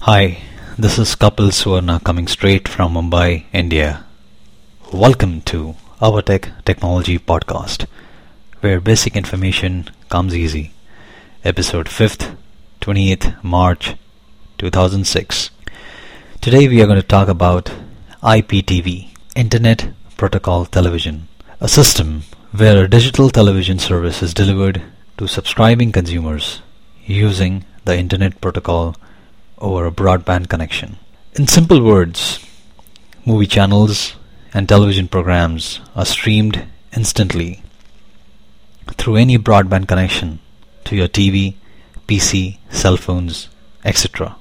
Hi, this is Kapil Suvarna coming straight from Mumbai, India. Welcome to our Tech Technology Podcast, where basic information comes easy. Episode 5th, 28th March 2006. Today we are going to talk about IPTV, Internet Protocol Television, a system where a digital television service is delivered to subscribing consumers using the Internet Protocol over a broadband connection. In simple words, movie channels and television programs are streamed instantly through any broadband connection to your TV, PC, cell phones, etc.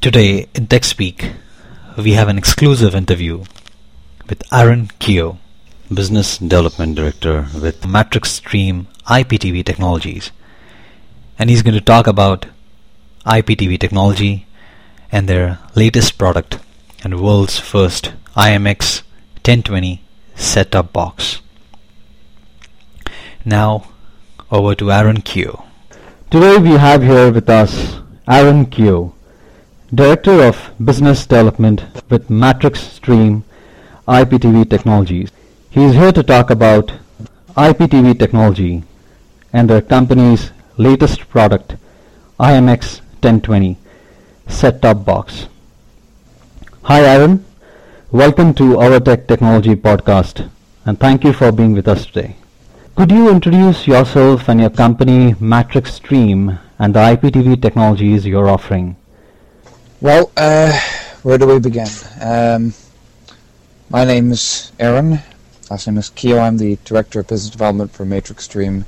Today in TechSpeak, we have an exclusive interview with Aaron Keogh, Business Development Director with MatrixStream IPTV Technologies. And he's going to talk about IPTV technology and their latest product and world's first IMX 1020 set-top box. Now over to Aaron Keogh. Today we have here with us Aaron Keogh, Director of Business Development with MatrixStream IPTV Technologies. He is here to talk about IPTV technology and their company's latest product, IMX 1020 set-top box. Hi Aaron, welcome to our Tech Technology podcast and thank you for being with us today. Could you introduce yourself and your company MatrixStream and the IPTV technologies you're offering? Well, uh, where do we begin? Um, my name is Aaron. Last name is Keogh. I'm the Director of Business Development for MatrixStream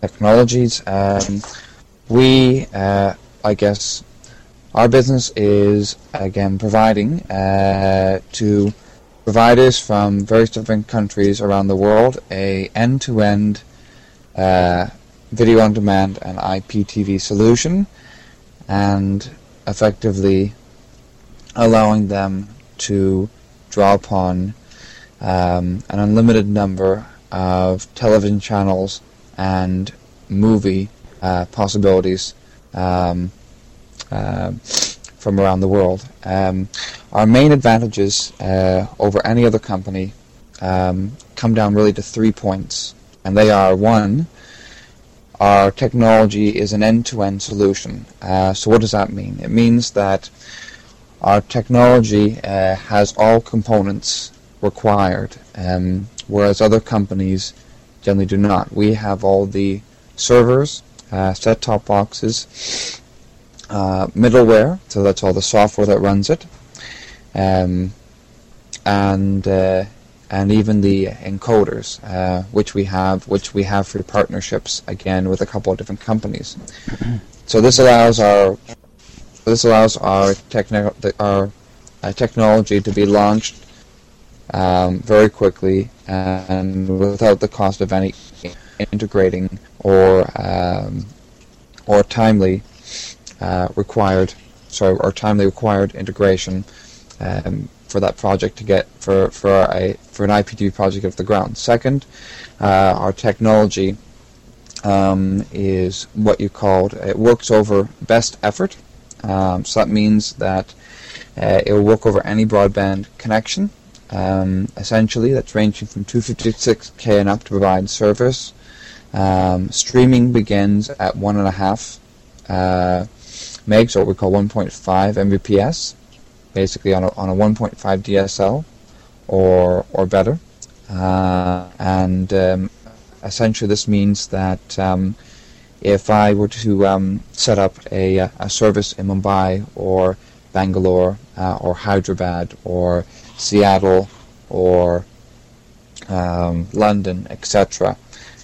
Technologies. Um, we, uh, I guess, our business is again providing uh, to providers from various different countries around the world a end-to-end uh, video on demand and IPTV solution, and effectively allowing them to draw upon um, an unlimited number of television channels and movie uh, possibilities um, uh, from around the world. Um, our main advantages uh, over any other company um, come down really to three points, and they are one, our technology is an end-to-end solution. Uh, so what does that mean? It means that our technology uh, has all components required, um, whereas other companies generally do not. We have all the servers, uh, set-top boxes, uh, middleware, so that's all the software that runs it, um, and uh, and even the encoders, uh, which we have, which we have through partnerships again with a couple of different companies. so this allows our this allows our techni- our uh, technology to be launched um, very quickly and without the cost of any integrating or um, or timely uh, required sorry or timely required integration um, for that project to get for for a for an IPTV project off the ground. Second, uh, our technology um, is what you called it works over best effort. Um, so that means that uh, it will work over any broadband connection. Um, essentially, that's ranging from 256k and up to provide service. Um, streaming begins at one and a half uh, megs, or what we call 1.5 Mbps, basically on a, on a 1.5 DSL or or better. Uh, and um, essentially, this means that um, if I were to um, set up a, a service in Mumbai or Bangalore uh, or Hyderabad or Seattle or um, London, etc.,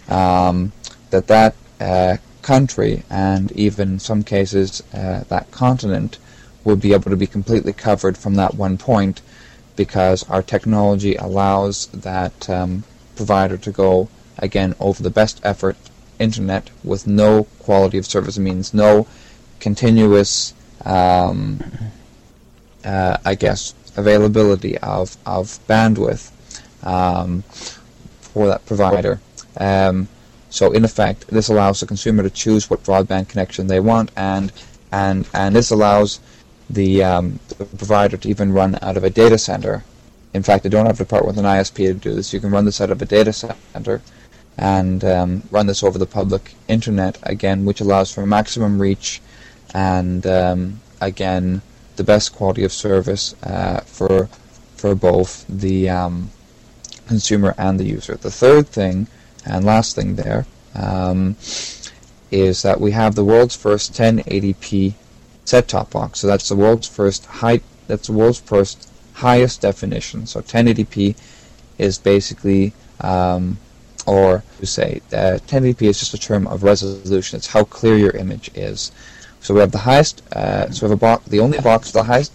um, that that uh, country and even some cases uh, that continent would be able to be completely covered from that one point because our technology allows that um, provider to go again over the best effort internet with no quality of service. Means no continuous, um, uh, I guess, availability of, of bandwidth um, for that provider. Um, so in effect, this allows the consumer to choose what broadband connection they want and and and this allows the, um, the provider to even run out of a data center. In fact, they don't have to partner with an ISP to do this. You can run this out of a data center and um, run this over the public internet again, which allows for maximum reach and um, again the best quality of service uh, for for both the um, consumer and the user. The third thing and last thing there um, is that we have the world's first 1080p set-top box. So that's the world's first high. That's the world's first highest definition. So 1080p is basically, um, or to say, uh, 1080p is just a term of resolution. It's how clear your image is. So we have the highest. Uh, so we have a box. The only box, the highest,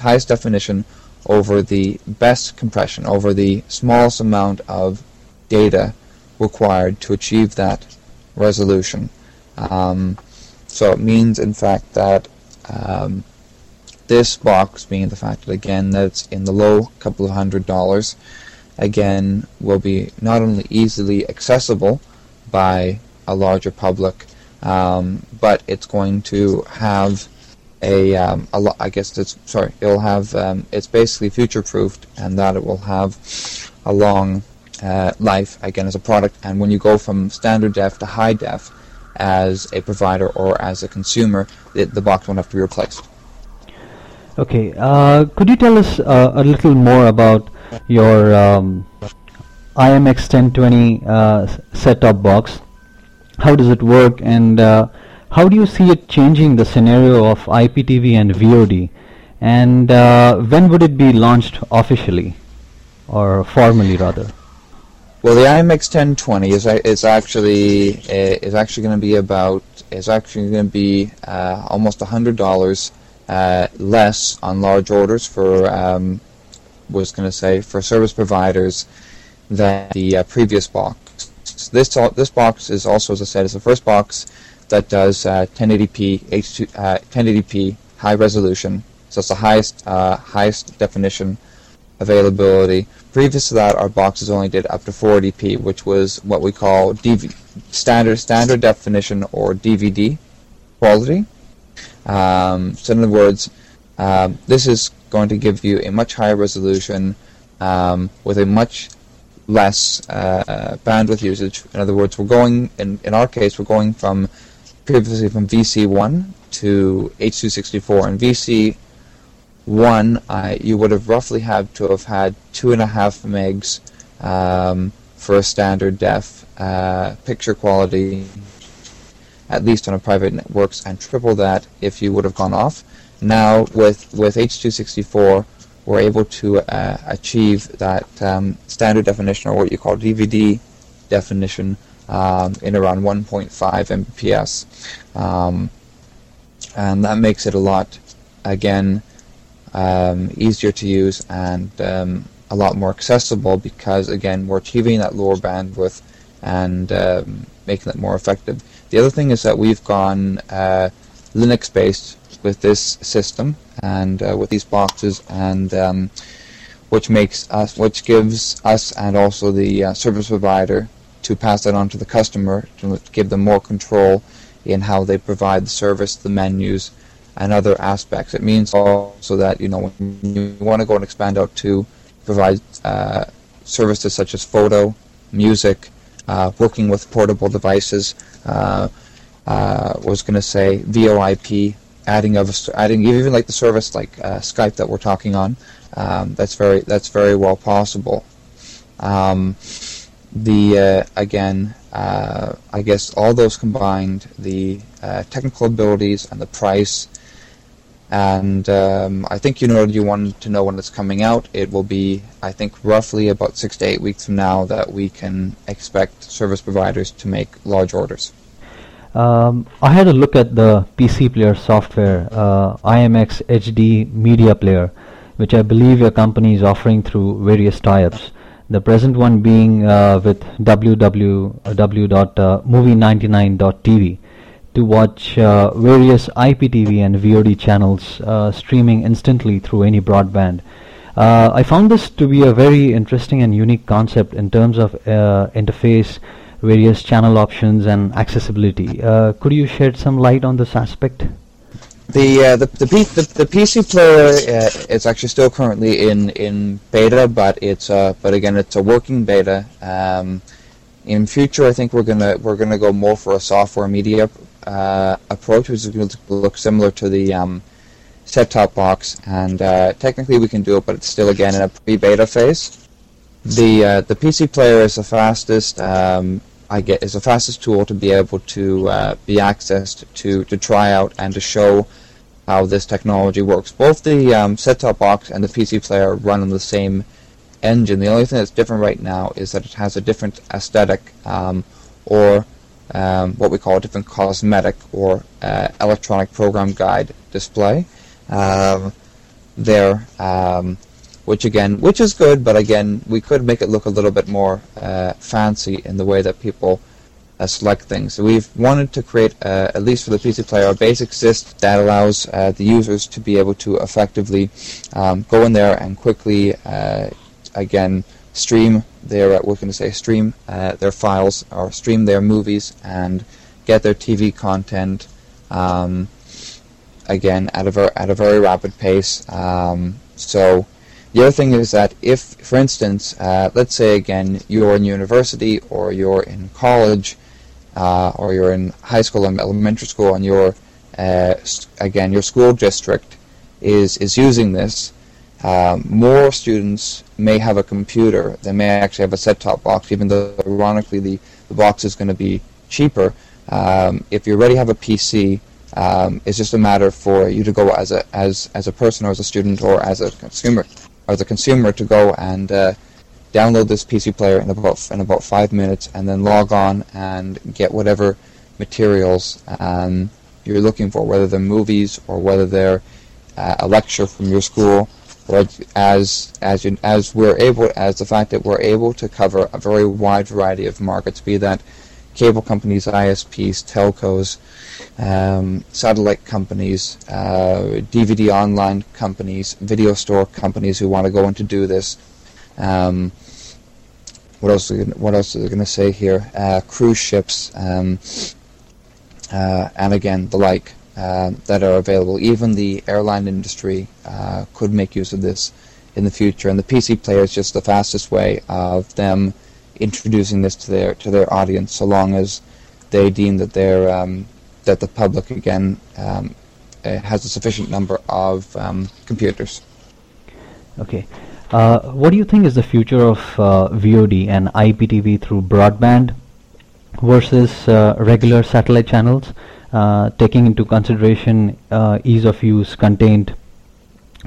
highest definition over the best compression, over the smallest amount of data required to achieve that resolution. Um, so it means, in fact, that um, this box, being the fact that again that it's in the low couple of hundred dollars, again will be not only easily accessible by a larger public, um, but it's going to have a, um, a lo- I guess it's sorry, it'll have um, it's basically future proofed, and that it will have a long uh, life again as a product. And when you go from standard def to high def, as a provider or as a consumer, it, the box won't have to be replaced. Okay, uh, could you tell us uh, a little more about your um, IMX 1020 uh, set-top box? How does it work, and uh, how do you see it changing the scenario of IPTV and VOD? And uh, when would it be launched officially, or formally rather? Well, the IMX 1020 is is actually uh, is actually going to be about is actually going to be uh, almost hundred dollars uh, less on large orders for um, was going to say for service providers than the uh, previous box. This this box is also, as I said, is the first box that does 1080p H2 1080p high resolution. So it's the highest uh, highest definition availability. Previous to that, our boxes only did up to 480p, which was what we call DV, standard standard definition or DVD quality. Um, so in other words, um, this is going to give you a much higher resolution um, with a much less uh, bandwidth usage. In other words, we're going in in our case we're going from previously from VC1 to H264, and VC one, I, you would have roughly had to have had two and a half megs um, for a standard def uh, picture quality, at least on a private networks, and triple that if you would have gone off. Now with with H264, we're able to uh, achieve that um, standard definition, or what you call DVD definition, um, in around 1.5 Mbps, um, and that makes it a lot, again um, easier to use and um, a lot more accessible because again we're achieving that lower bandwidth and um, making it more effective. The other thing is that we've gone uh, Linux based with this system and uh, with these boxes and um, which makes us which gives us and also the uh, service provider to pass that on to the customer to give them more control in how they provide the service, the menus, and other aspects. It means also that you know when you want to go and expand out to provide uh, services such as photo, music, uh, working with portable devices. Uh, uh was going to say VoIP, adding of adding even like the service like uh, Skype that we're talking on. Um, that's very that's very well possible. Um, the uh, again, I guess all those combined, the technical abilities and the price and um, I think you know you want to know when it's coming out. It will be, I think, roughly about six to eight weeks from now that we can expect service providers to make large orders. Um, I had a look at the PC Player software, uh, IMX HD Media Player, which I believe your company is offering through various tie-ups. The present one being uh, with www.movie99.tv to watch uh, various IPTV and VOD channels uh, streaming instantly through any broadband. Uh, I found this to be a very interesting and unique concept in terms of uh, interface, various channel options, and accessibility. Uh, could you shed some light on this aspect? The, uh, the, the, P- the the PC player uh, is actually still currently in, in beta, but it's uh, but again it's a working beta. Um, in future, I think we're gonna we're gonna go more for a software media uh, approach, which is going to look similar to the um, set-top box. And uh, technically, we can do it, but it's still again in a pre-beta phase. The uh, the PC player is the fastest. Um, I get is the fastest tool to be able to uh, be accessed to to try out and to show how this technology works. Both the um, set-top box and the PC player run on the same engine. The only thing that's different right now is that it has a different aesthetic um, or um, what we call a different cosmetic or uh, electronic program guide display um, there, um, which again, which is good, but again, we could make it look a little bit more uh, fancy in the way that people uh, select things. So we've wanted to create, uh, at least for the PC player, a basic system that allows uh, the users to be able to effectively um, go in there and quickly, uh, again, stream their, uh, we're going to say stream uh, their files or stream their movies and get their TV content, um, again, at a, ver- at a very rapid pace. Um, so the other thing is that if, for instance, let's say again, you're in university or you're in college, uh, or you're in high school and elementary school, and your uh, again your school district is is using this, um, more students may have a computer. They may actually have a set-top box, even though ironically the, the box is going to be cheaper. Um, if you already have a PC, um, it's just a matter for you to go as a as as a person or as a student or as a consumer or as a consumer to go and uh, download this PC player in about in about five minutes, and then log on and get whatever materials um, you're looking for, whether they're movies or whether they're uh, a lecture from your school, or as as you, as we're able as the fact that we're able to cover a very wide variety of markets, be that cable companies, ISPs, telcos, um, satellite companies, uh, DVD online companies, video store companies who want to go in to do this. Um, what else? What else are they going to say here? Uh, cruise ships, um, uh, and again the like uh, that are available. Even the airline industry uh, could make use of this in the future, and the PC player is just the fastest way of them introducing this to their to their audience, so long as they deem that they're um, that the public again um, uh, has a sufficient number of um, computers. Okay. Uh, what do you think is the future of uh, VOD and IPTV through broadband versus uh, regular satellite channels, taking into consideration uh, ease of use, contained,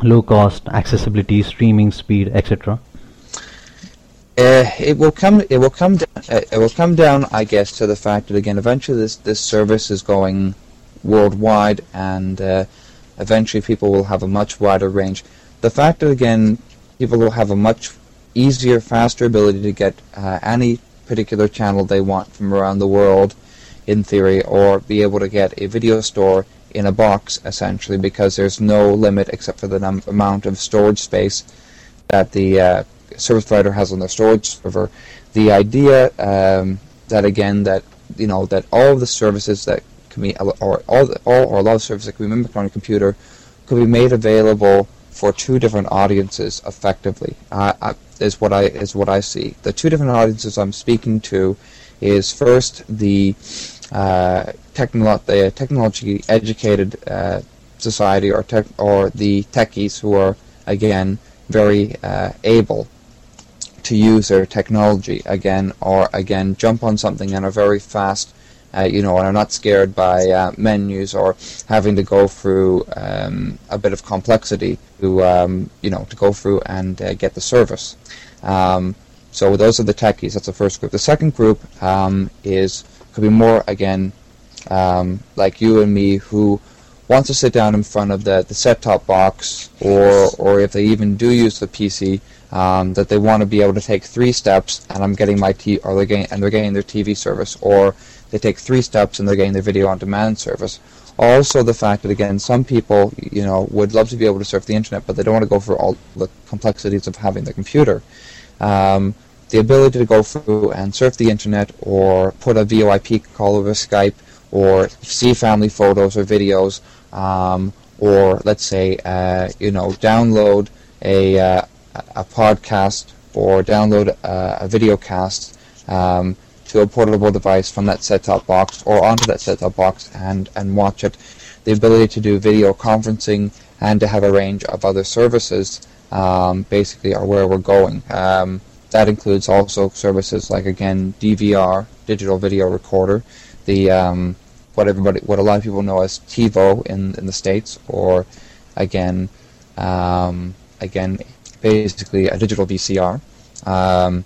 low cost, accessibility, streaming speed, etc.? it will come. It will come. it will come down, I guess, to the fact that again, eventually this this service is going worldwide, and eventually people will have a much wider range. The fact that again people will have a much easier, faster ability to get uh, any particular channel they want from around the world, in theory, or be able to get a video store in a box, essentially, because there's no limit except for the num- amount of storage space that the uh, service provider has on their storage server. The idea um, that, again, that you know that all of the services that can be, or all, all or a lot of services that can be mimicked on a computer, could be made available for two different audiences effectively. Uh, is what I is what I see. The two different audiences I'm speaking to is first the uh, technolo- the technology educated uh, society or tech or the techies who are again very uh, able to use their technology again or again jump on something and are very fast uh, you know, and are not scared by uh, menus or having to go through um, a bit of complexity to, um, you know, to go through and uh, get the service. Um, so those are the techies. That's the first group. The second group um, is could be more again um, like you and me who want to sit down in front of the, the set-top box, or or if they even do use the PC, um, that they want to be able to take three steps, and I'm getting my t or they're getting and they're getting their TV service, or they take three steps and they're getting their video on demand service. Also, the fact that again, some people, you know, would love to be able to surf the internet, but they don't want to go through all the complexities of having the computer. Um, the ability to go through and surf the internet, or put a VoIP call over Skype, or see family photos or videos, um, or let's say uh, you know download a uh, a podcast or download a, a video cast um, to a portable device from that set-top box or onto that set-top box and and watch it. The ability to do video conferencing and to have a range of other services um, basically are where we're going. Um, that includes also services like again DVR, digital video recorder, the um, what everybody, what a lot of people know as TiVo in in the states, or again, um, again, basically a digital VCR, um,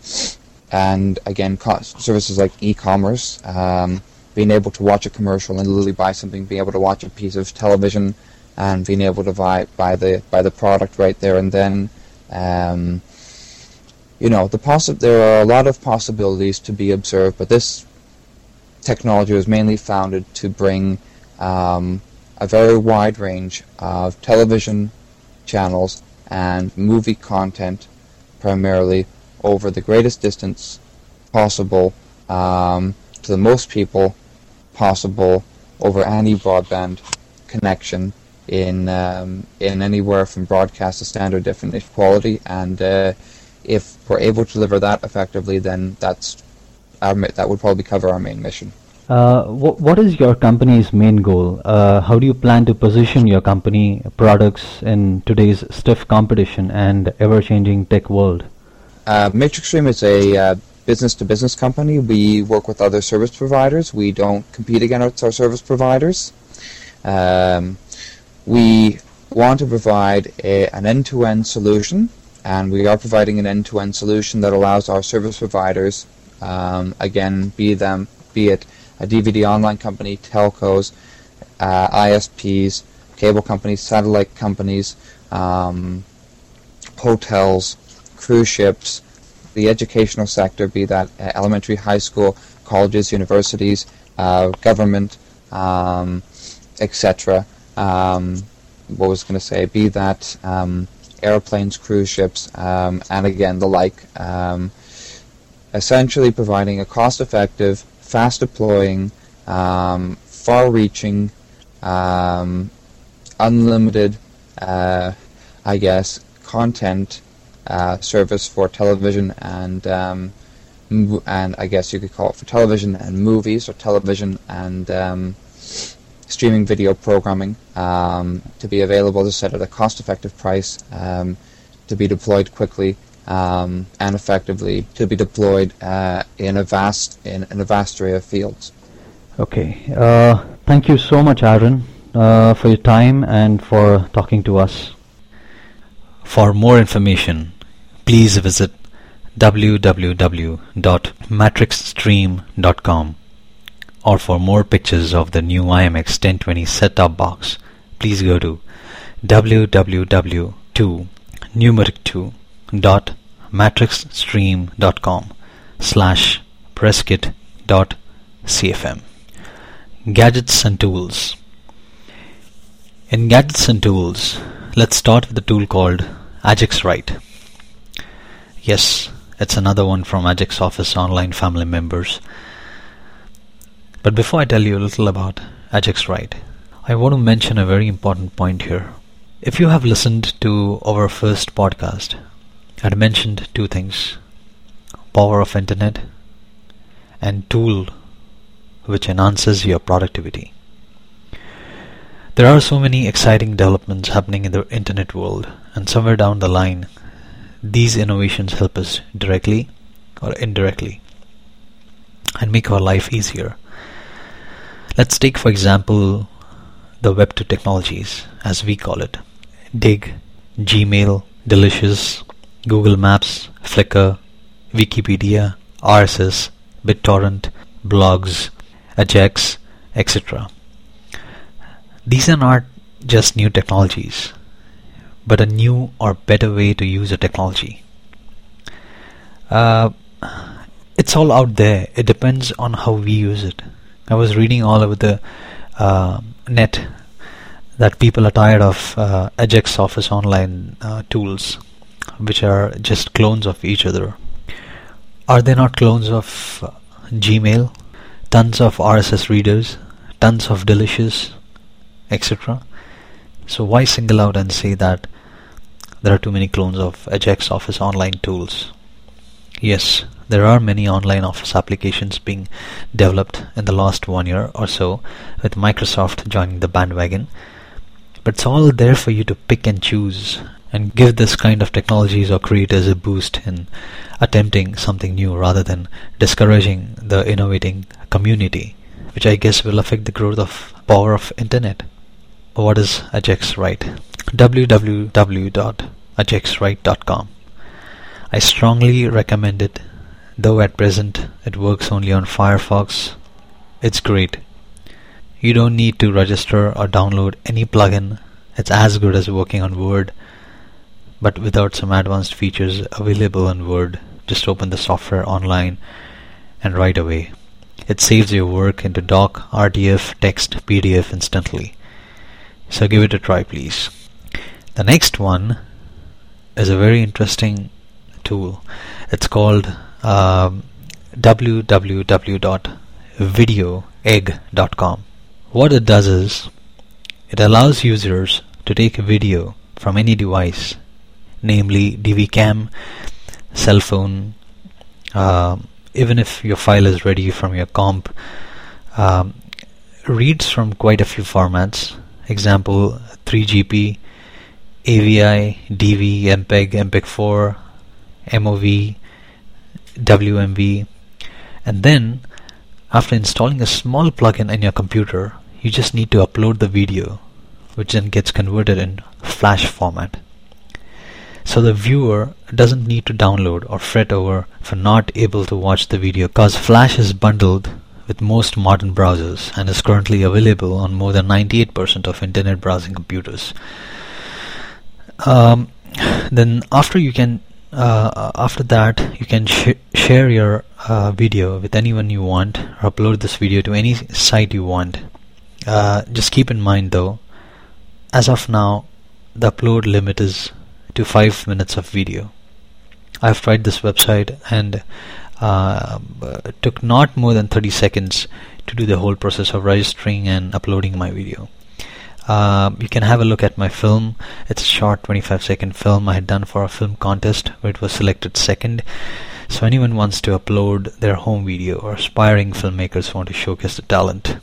and again, co- services like e-commerce, um, being able to watch a commercial and literally buy something, being able to watch a piece of television, and being able to buy buy the buy the product right there and then. Um, you know, the possi- there are a lot of possibilities to be observed, but this technology was mainly founded to bring um, a very wide range of television channels and movie content primarily over the greatest distance possible um, to the most people possible over any broadband connection in um, in anywhere from broadcast to standard definition quality and uh, if we're able to deliver that effectively then that's our, that would probably cover our main mission. Uh, wh- what is your company's main goal? Uh, how do you plan to position your company products in today's stiff competition and ever-changing tech world? Uh, MatrixStream is a uh, business-to-business company. We work with other service providers. We don't compete against our service providers. Um, we want to provide a, an end-to-end solution, and we are providing an end-to-end solution that allows our service providers um, again, be them, be it a DVD online company, telcos, uh, ISPs, cable companies, satellite companies, um, hotels, cruise ships, the educational sector, be that uh, elementary, high school, colleges, universities, uh, government, um, etc. Um, what was going to say? Be that um, airplanes, cruise ships, um, and again the like. Um, essentially providing a cost-effective, fast-deploying, um, far-reaching, um, unlimited, uh, I guess, content uh, service for television and um, and I guess you could call it for television and movies or television and um, streaming video programming um, to be available, as I said, at a cost-effective price, um, to be deployed quickly um, and effectively to be deployed uh, in a vast in, in, a vast array of fields. Okay, uh, thank you so much, Aaron, uh, for your time and for talking to us. For more information, please visit www.matrixstream.com or for more pictures of the new IMX 1020 set-top box, please go to www.numeric2 dot matrixstream.com slash presskit dot cfm gadgets and tools. In gadgets and tools let's start with a tool called ajax write. Yes it's another one from ajax office online family members but before i tell you a little about ajax write i want to mention a very important point here if you have listened to our first podcast I mentioned two things power of internet and tool which enhances your productivity. There are so many exciting developments happening in the internet world and somewhere down the line these innovations help us directly or indirectly and make our life easier. Let's take for example the Web2 technologies as we call it. Digg, Gmail, Delicious, Google Maps, Flickr, Wikipedia, RSS, BitTorrent, blogs, Ajax, etc. These are not just new technologies, but a new or better way to use a technology. Uh, it's all out there. It depends on how we use it. I was reading all over the uh, net that people are tired of uh, Ajax Office Online uh, tools which are just clones of each other. Are they not clones of uh, Gmail? Tons of RSS readers, tons of delicious, etc. So why single out and say that there are too many clones of Ajax Office online tools? Yes, there are many online office applications being developed in the last one year or so with Microsoft joining the bandwagon. But it's all there for you to pick and choose and give this kind of technologies or creators a boost in attempting something new rather than discouraging the innovating community, which I guess will affect the growth of power of internet. What is Ajax Write? www.ajaxwrite.com. I strongly recommend it, though at present it works only on Firefox. It's great. You don't need to register or download any plugin. It's as good as working on Word, but without some advanced features available in Word. Just open the software online and right away. It saves your work into doc, RTF, text, PDF instantly. So give it a try, please. The next one is a very interesting tool. It's called um, www.videoegg.com. What it does is it allows users to take a video from any device, namely DV cam, cell phone, uh, even if your file is ready from your comp, um, reads from quite a few formats. Example 3GP, AVI, DV, MPEG, MPEG-4, MOV, WMV, and then after installing a small plugin in your computer, you just need to upload the video, which then gets converted in flash format. So the viewer doesn't need to download or fret over for not able to watch the video cause Flash is bundled with most modern browsers and is currently available on more than 98% of internet browsing computers. Um, then after you can uh, after that you can sh- share your uh, video with anyone you want or upload this video to any site you want. Uh, just keep in mind though as of now the upload limit is to 5 minutes of video. I've tried this website and uh, took not more than 30 seconds to do the whole process of registering and uploading my video uh, you can have a look at my film. It's a short 25 second film I had done for a film contest where it was selected second. So anyone wants to upload their home video or aspiring filmmakers want to showcase the talent,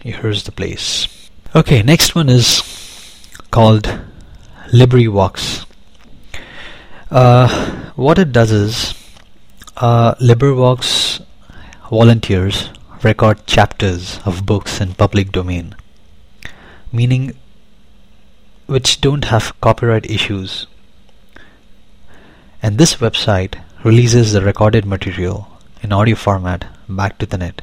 here's the place. Okay, next one is called LibriVox. Uh, what it does is uh, LibriVox volunteers record chapters of books in public domain meaning which don't have copyright issues. And this website releases the recorded material in audio format back to the net.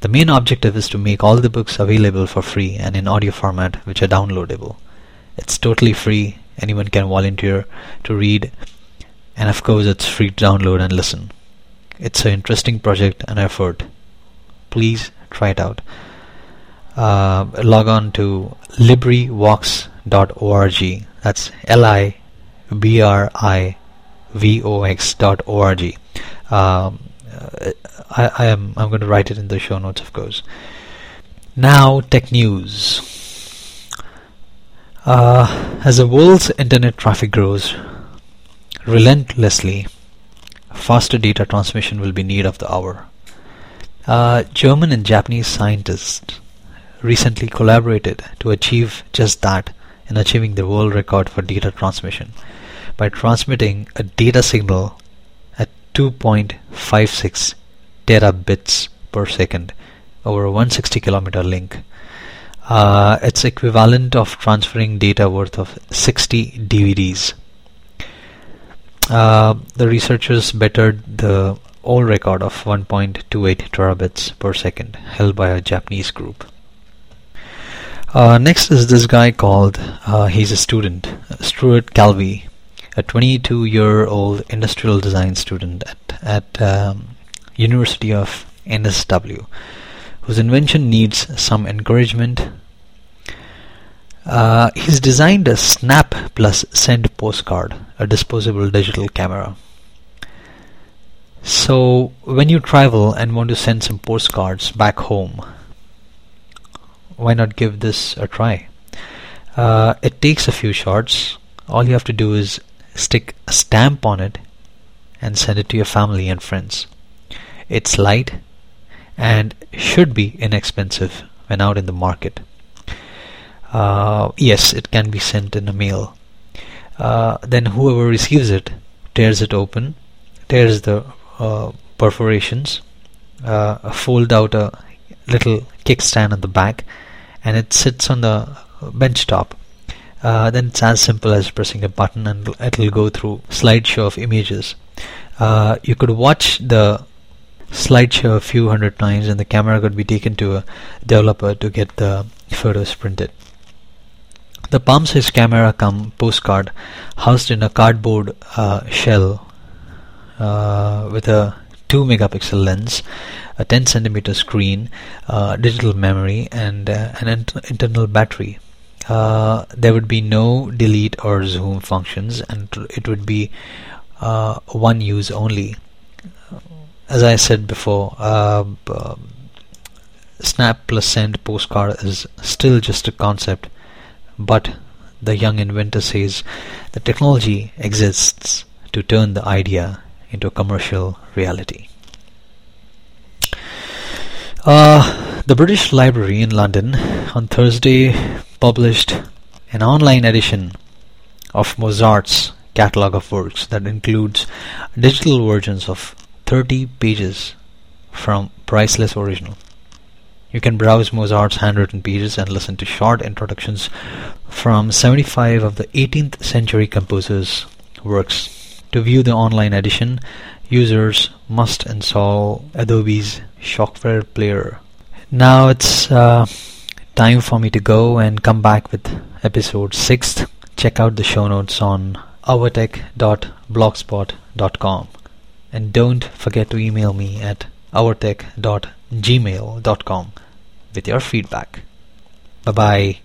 The main objective is to make all the books available for free and in audio format which are downloadable. It's totally free, anyone can volunteer to read, and of course it's free to download and listen. It's an interesting project and effort. Please try it out uh, log on to librivox.org. That's L I B R I V O X.org. Um, I, I am I'm going to write it in the show notes, of course. Now, tech news. Uh, as the world's internet traffic grows relentlessly, faster data transmission will be need of the hour. Uh, German and Japanese scientists recently collaborated to achieve just that in achieving the world record for data transmission by transmitting a data signal at 2.56 terabits per second over a 160 kilometer link. Uh, it's equivalent of transferring data worth of 60 DVDs. Uh, the researchers bettered the old record of 1.28 terabits per second held by a Japanese group. Uh, next is this guy called, uh, he's a student, Stuart Calvi, a 22-year-old industrial design student at, at um, University of NSW, whose invention needs some encouragement. Uh, he's designed a Snap plus Send postcard, a disposable digital camera. So when you travel and want to send some postcards back home, why not give this a try? Uh, it takes a few shots. All you have to do is stick a stamp on it and send it to your family and friends. It's light and should be inexpensive when out in the market. Uh, yes, it can be sent in a mail. Uh, then whoever receives it tears it open, tears the uh, perforations, uh, fold out a little kickstand at the back, and it sits on the bench top. Uh, then it's as simple as pressing a button and it'll go through slideshow of images. Uh, you could watch the slideshow a few hundred times and the camera could be taken to a developer to get the photos printed. The palm size camera come postcard housed in a cardboard uh, shell uh, with a 2 megapixel lens, a 10 centimeter screen, uh, digital memory, and uh, an int- internal battery. Uh, there would be no delete or zoom functions, and it would be uh, one use only. As I said before, uh, Snap plus Send postcard is still just a concept, but the young inventor says the technology exists to turn the idea into commercial reality. Uh, the British Library in London on Thursday published an online edition of Mozart's catalogue of works that includes digital versions of 30 pages from priceless original. You can browse Mozart's handwritten pages and listen to short introductions from 75 of the 18th century composers' works. To view the online edition, users must install Adobe's Shockwave Player. Now it's uh, time for me to go and come back with episode 6. Check out the show notes on ourtech.blogspot.com. And don't forget to email me at ourtech.gmail.com with your feedback. Bye bye.